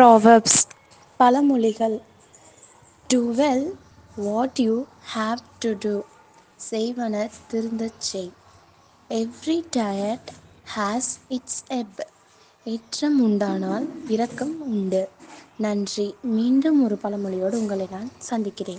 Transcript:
Proverbs பழமொழிகள் do well what you have to do செய்வன திருந்தச் செய். எவ்ரி டயட் ஹாஸ் இட்ஸ் எப் ஏற்றம் உண்டானால் இரக்கம் உண்டு. நன்றி. மீண்டும் ஒரு பழமொழியோடு உங்களை நான் சந்திக்கிறேன்.